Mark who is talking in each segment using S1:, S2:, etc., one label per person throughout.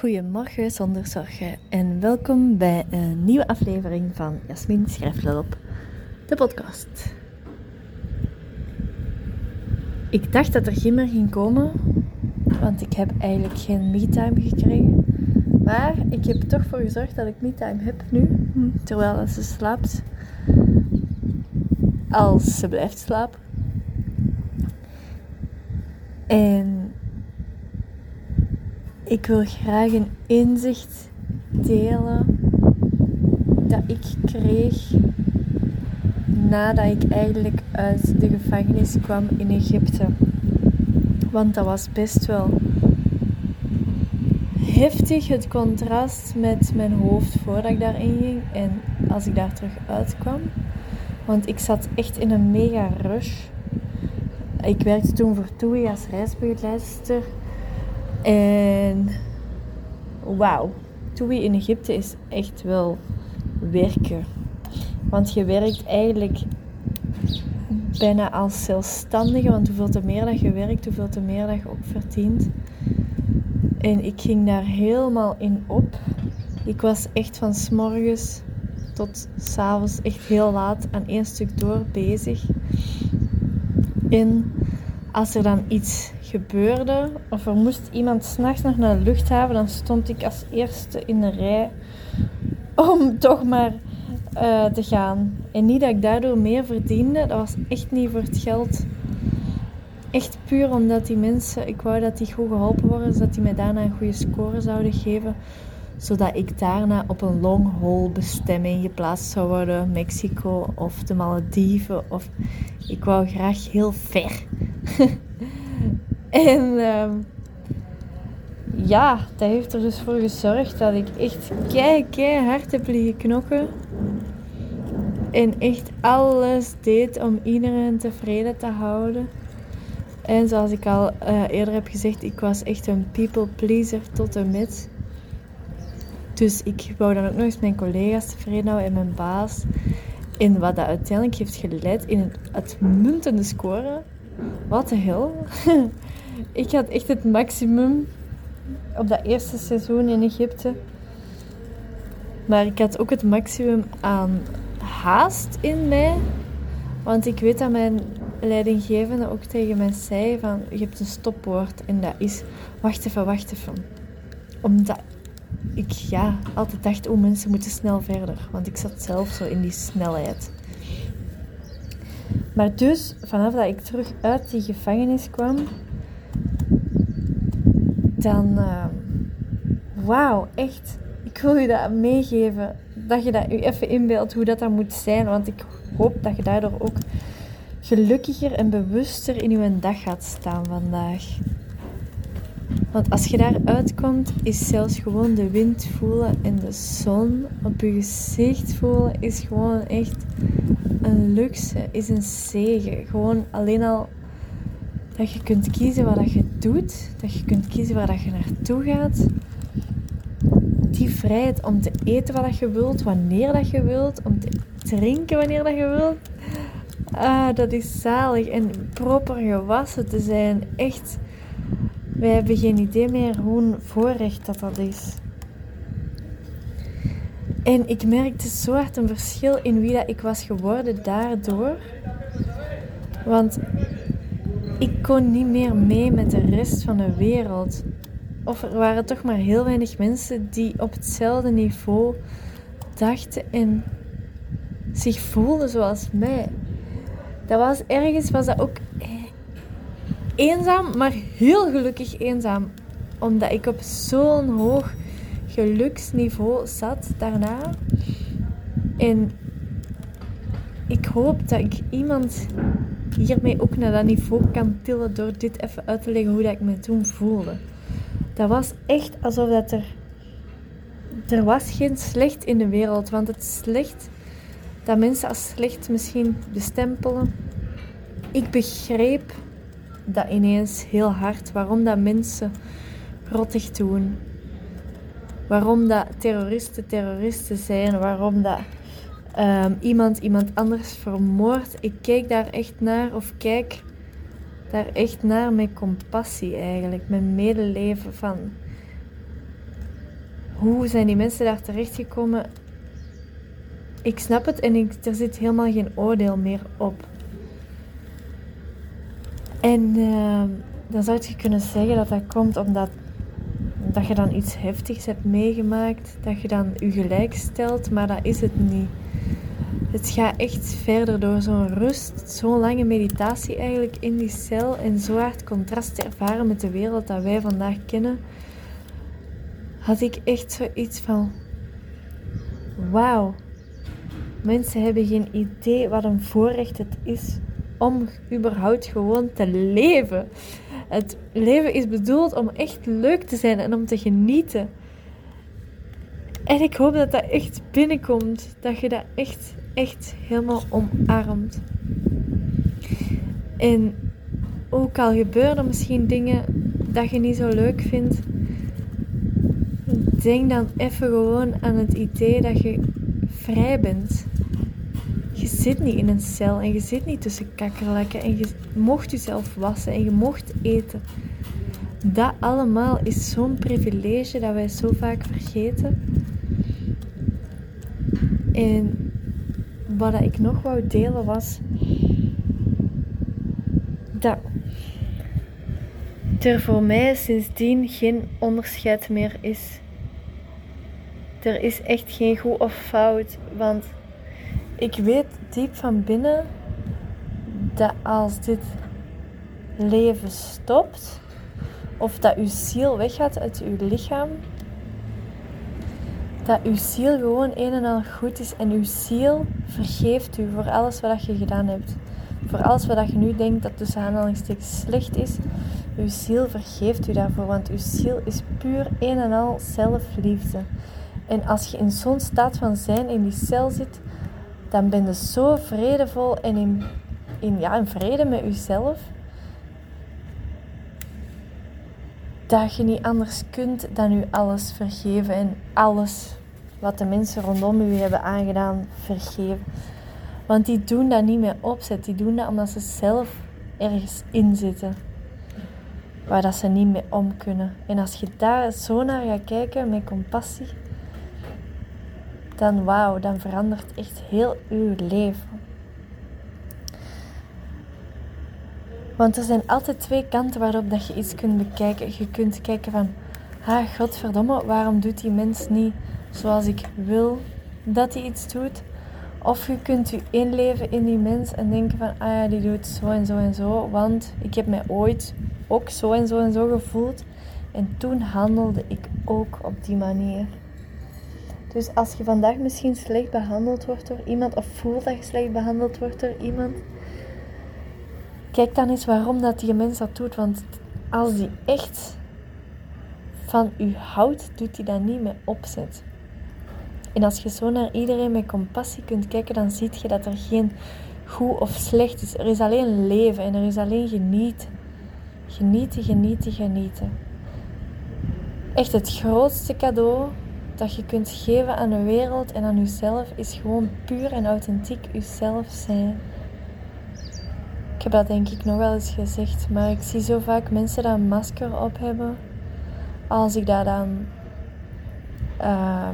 S1: Goedemorgen zonder zorgen en welkom bij een nieuwe aflevering van Jasmin op, de podcast. Ik dacht dat er geen meer ging komen, want ik heb eigenlijk geen me-time gekregen. Maar ik heb er toch voor gezorgd dat ik me-time heb nu, terwijl ze slaapt. Als ze blijft slapen. En ik wil graag een inzicht delen dat ik kreeg nadat ik eigenlijk uit de gevangenis kwam in Egypte. Want dat was best wel heftig, het contrast met mijn hoofd voordat ik daarin ging en als ik daar terug uitkwam. Want ik zat echt in een mega rush. Ik werkte toen voor TUI als reisbegeleidster. En wauw, TUI in Egypte is echt wel werken. Want je werkt eigenlijk bijna als zelfstandige, want hoeveel te meer dat je werkt, hoeveel te meer dat je ook verdient. En ik ging daar helemaal in op. Ik was echt van s morgens tot s avonds echt heel laat aan één stuk door bezig. En als er dan iets gebeurde, of er moest iemand s'nachts nog naar de luchthaven, dan stond ik als eerste in de rij om toch maar uh, te gaan. En niet dat ik daardoor meer verdiende, dat was echt niet voor het geld. Echt puur omdat die mensen, ik wou dat die goed geholpen worden, zodat die mij daarna een goede score zouden geven. Zodat ik daarna op een long haul bestemming geplaatst zou worden. Mexico of de Malediven. Of ik wou graag heel ver. en ehm, ja, dat heeft er dus voor gezorgd dat ik echt kei, kei hard heb liggen knokken. En echt alles deed om iedereen tevreden te houden. En zoals ik al uh, eerder heb gezegd, ik was echt een people pleaser tot en met. Dus ik wou dan ook nog eens mijn collega's tevreden houden en mijn baas. En wat dat uiteindelijk heeft geleid in een uitmuntende score. Wat de hel. ik had echt het maximum op dat eerste seizoen in Egypte. Maar ik had ook het maximum aan haast in mij. Want ik weet dat mijn leidinggevende ook tegen mij zei van... Je hebt een stopwoord en dat is... Wacht even, wacht even. Omdat ik ja, altijd dacht... Oh, mensen moeten snel verder. Want ik zat zelf zo in die snelheid. Maar dus, vanaf dat ik terug uit die gevangenis kwam... Dan... Uh, Wauw, echt. Ik wil je dat meegeven dat je dat je even inbeeldt hoe dat dan moet zijn. Want ik hoop dat je daardoor ook gelukkiger en bewuster in je dag gaat staan vandaag. Want als je daar uitkomt, is zelfs gewoon de wind voelen en de zon op je gezicht voelen, is gewoon echt een luxe, is een zegen. Gewoon alleen al dat je kunt kiezen wat je doet, dat je kunt kiezen waar dat je naartoe gaat die vrijheid om te eten wat je wilt, wanneer dat je wilt, om te drinken wanneer dat je wilt. Ah, dat is zalig. En proper gewassen te zijn. Echt, wij hebben geen idee meer hoe voorrecht dat dat is. En ik merkte zo hard een verschil in wie dat ik was geworden daardoor. Want ik kon niet meer mee met de rest van de wereld of er waren toch maar heel weinig mensen die op hetzelfde niveau dachten en zich voelden zoals mij. Dat was ergens was dat ook eenzaam, maar heel gelukkig eenzaam. Omdat ik op zo'n hoog geluksniveau zat daarna. En ik hoop dat ik iemand hiermee ook naar dat niveau kan tillen door dit even uit te leggen hoe dat ik me toen voelde. Dat was echt alsof dat er... Er was geen slecht in de wereld. Want het slecht dat mensen als slecht misschien bestempelen. Ik begreep dat ineens heel hard. Waarom dat mensen rottig doen. Waarom dat terroristen terroristen zijn. Waarom dat um, iemand iemand anders vermoordt. Ik keek daar echt naar. Of kijk daar echt naar met compassie eigenlijk, met medeleven van hoe zijn die mensen daar terechtgekomen? Ik snap het en ik, er zit helemaal geen oordeel meer op. En uh, dan zou je kunnen zeggen dat dat komt omdat dat je dan iets heftigs hebt meegemaakt, dat je dan je gelijk stelt, maar dat is het niet. Het gaat echt verder door zo'n rust, zo'n lange meditatie eigenlijk in die cel en zo hard contrast te ervaren met de wereld dat wij vandaag kennen, had ik echt zoiets van: wauw, mensen hebben geen idee wat een voorrecht het is om überhaupt gewoon te leven. Het leven is bedoeld om echt leuk te zijn en om te genieten. En ik hoop dat dat echt binnenkomt. Dat je dat echt, echt helemaal omarmt. En ook al gebeuren misschien dingen dat je niet zo leuk vindt, denk dan even gewoon aan het idee dat je vrij bent. Zit niet in een cel en je zit niet tussen kakkerlakken en je mocht jezelf wassen en je mocht eten. Dat allemaal is zo'n privilege dat wij zo vaak vergeten. En wat ik nog wou delen was dat er voor mij sindsdien geen onderscheid meer is. Er is echt geen goed of fout, want ik weet diep van binnen dat als dit leven stopt, of dat uw ziel weggaat uit uw lichaam, dat uw ziel gewoon een en al goed is en uw ziel vergeeft u voor alles wat je gedaan hebt. Voor alles wat je nu denkt dat tussen aanhalingstekens slecht is, uw ziel vergeeft u daarvoor, want uw ziel is puur een en al zelfliefde. En als je in zo'n staat van zijn in die cel zit, dan ben je zo vredevol en in, in, ja, in vrede met jezelf. Dat je niet anders kunt dan je alles vergeven en alles wat de mensen rondom u hebben aangedaan vergeven. Want die doen dat niet met opzet, die doen dat omdat ze zelf ergens in zitten waar dat ze niet mee om kunnen. En als je daar zo naar gaat kijken met compassie, dan wauw, dan verandert echt heel uw leven. Want er zijn altijd twee kanten waarop dat je iets kunt bekijken. Je kunt kijken van, ah godverdomme, waarom doet die mens niet zoals ik wil dat hij iets doet? Of je kunt je inleven in die mens en denken van, ah ja, die doet zo en zo en zo, want ik heb mij ooit ook zo en zo en zo gevoeld. En toen handelde ik ook op die manier. Dus als je vandaag misschien slecht behandeld wordt door iemand of voelt dat je slecht behandeld wordt door iemand, kijk dan eens waarom dat die mens dat doet. Want als die echt van u houdt, doet hij dat niet met opzet. En als je zo naar iedereen met compassie kunt kijken, dan zie je dat er geen goed of slecht is. Er is alleen leven en er is alleen genieten. Genieten, genieten, genieten. Echt het grootste cadeau dat je kunt geven aan de wereld en aan jezelf is gewoon puur en authentiek jezelf zijn. Ik heb dat denk ik nog wel eens gezegd, maar ik zie zo vaak mensen dat een masker op hebben. Als ik daar dan uh,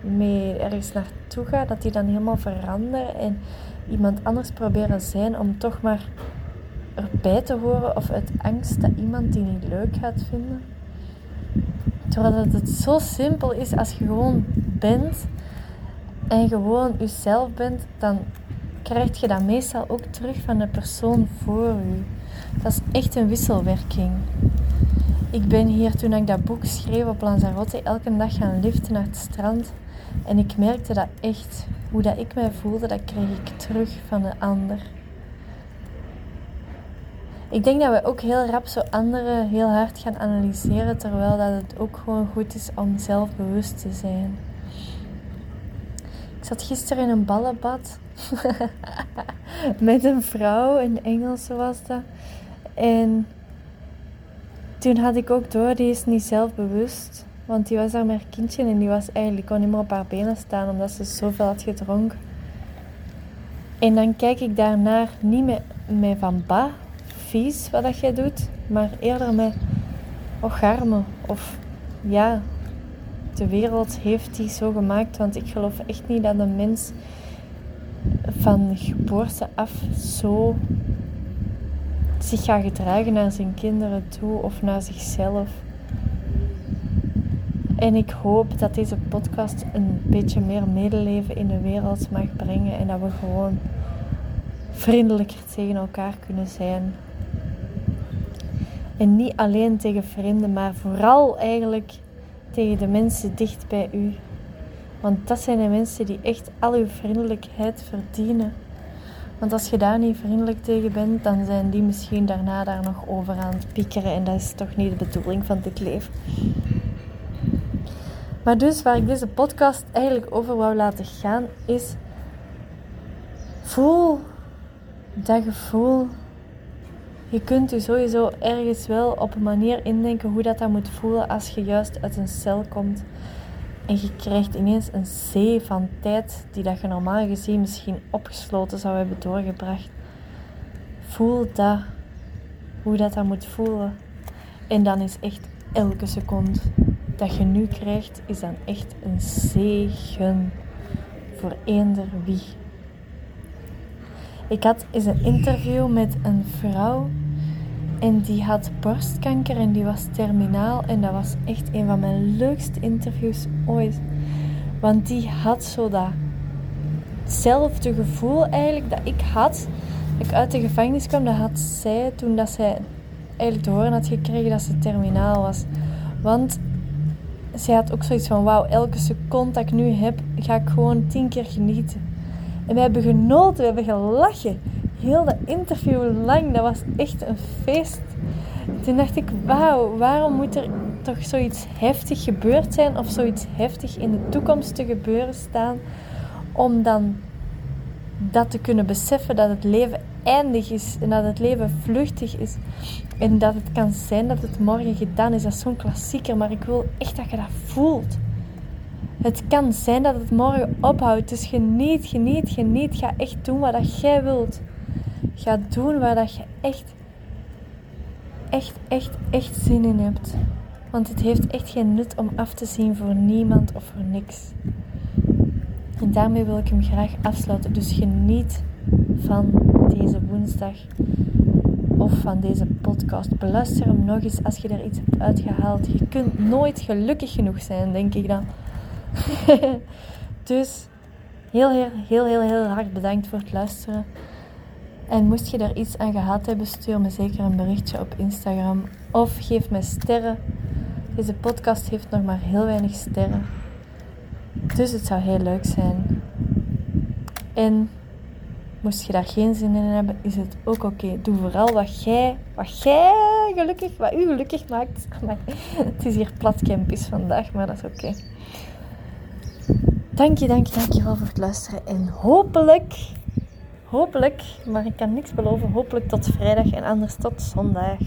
S1: mee ergens naartoe ga, dat die dan helemaal veranderen en iemand anders proberen zijn om toch maar erbij te horen of uit angst dat iemand die niet leuk gaat vinden. Terwijl het zo simpel is als je gewoon bent en gewoon jezelf bent, dan krijg je dat meestal ook terug van de persoon voor je. Dat is echt een wisselwerking. Ik ben hier toen ik dat boek schreef op Lanzarote elke dag gaan liften naar het strand. En ik merkte dat echt, hoe dat ik mij voelde, dat kreeg ik terug van de ander. Ik denk dat we ook heel rap zo anderen heel hard gaan analyseren, terwijl dat het ook gewoon goed is om zelfbewust te zijn. Ik zat gisteren in een ballenbad met een vrouw, een Engelse was dat. En toen had ik ook door, die is niet zelfbewust. Want die was daar met haar kindje en die was eigenlijk kon niet meer op haar benen staan omdat ze zoveel had gedronken. En dan kijk ik daarnaar niet met van ba, vies wat dat jij doet, maar eerder met ocharme of ja, De wereld heeft die zo gemaakt, want ik geloof echt niet dat een mens van geboorte af zo zich gaat gedragen naar zijn kinderen toe of naar zichzelf. En ik hoop dat deze podcast een beetje meer medeleven in de wereld mag brengen en dat we gewoon vriendelijker tegen elkaar kunnen zijn. En niet alleen tegen vrienden, maar vooral eigenlijk tegen de mensen dicht bij u. Want dat zijn de mensen die echt al uw vriendelijkheid verdienen. Want als je daar niet vriendelijk tegen bent, dan zijn die misschien daarna daar nog over aan het piekeren. En dat is toch niet de bedoeling van dit leven. Maar dus waar ik deze podcast eigenlijk over wou laten gaan, is voel dat gevoel. Je kunt je sowieso ergens wel op een manier indenken hoe dat, dat moet voelen als je juist uit een cel komt. En je krijgt ineens een zee van tijd die dat je normaal gezien misschien opgesloten zou hebben doorgebracht. Voel dat, hoe dat, dat moet voelen. En dan is echt elke seconde dat je nu krijgt, is dan echt een zegen voor eender wie. Ik had eens een interview met een vrouw en die had borstkanker en die was terminaal. En dat was echt een van mijn leukste interviews ooit. Want die had zo datzelfde gevoel eigenlijk dat ik had. Dat ik uit de gevangenis kwam, dat had zij toen dat zij eigenlijk te horen had gekregen dat ze terminaal was. Want zij had ook zoiets van, wauw, elke seconde dat ik nu heb, ga ik gewoon tien keer genieten. En we hebben genoten, we hebben gelachen. Heel de interview lang, dat was echt een feest. Toen dacht ik, wauw, waarom moet er toch zoiets heftig gebeurd zijn of zoiets heftig in de toekomst te gebeuren staan om dan dat te kunnen beseffen dat het leven eindig is en dat het leven vluchtig is en dat het kan zijn dat het morgen gedaan is. Dat is zo'n klassieker, maar ik wil echt dat je dat voelt. Het kan zijn dat het morgen ophoudt. Dus geniet, geniet, geniet. Ga echt doen wat dat jij wilt. Ga doen waar dat je echt, echt, echt, echt zin in hebt. Want het heeft echt geen nut om af te zien voor niemand of voor niks. En daarmee wil ik hem graag afsluiten. Dus geniet van deze woensdag of van deze podcast. Beluister hem nog eens als je er iets hebt uitgehaald. Je kunt nooit gelukkig genoeg zijn, denk ik dan. dus heel, heel, heel, heel, hard bedankt voor het luisteren. En moest je er iets aan gehad hebben, stuur me zeker een berichtje op Instagram. Of geef me sterren. Deze podcast heeft nog maar heel weinig sterren. Dus het zou heel leuk zijn. En moest je daar geen zin in hebben, is het ook oké. Doe vooral wat jij, wat jij gelukkig, wat u gelukkig maakt. het is hier plat campus vandaag, maar dat is oké. Dank je, dank je, dank je wel voor het luisteren. En hopelijk, hopelijk, maar ik kan niks beloven, hopelijk tot vrijdag en anders tot zondag.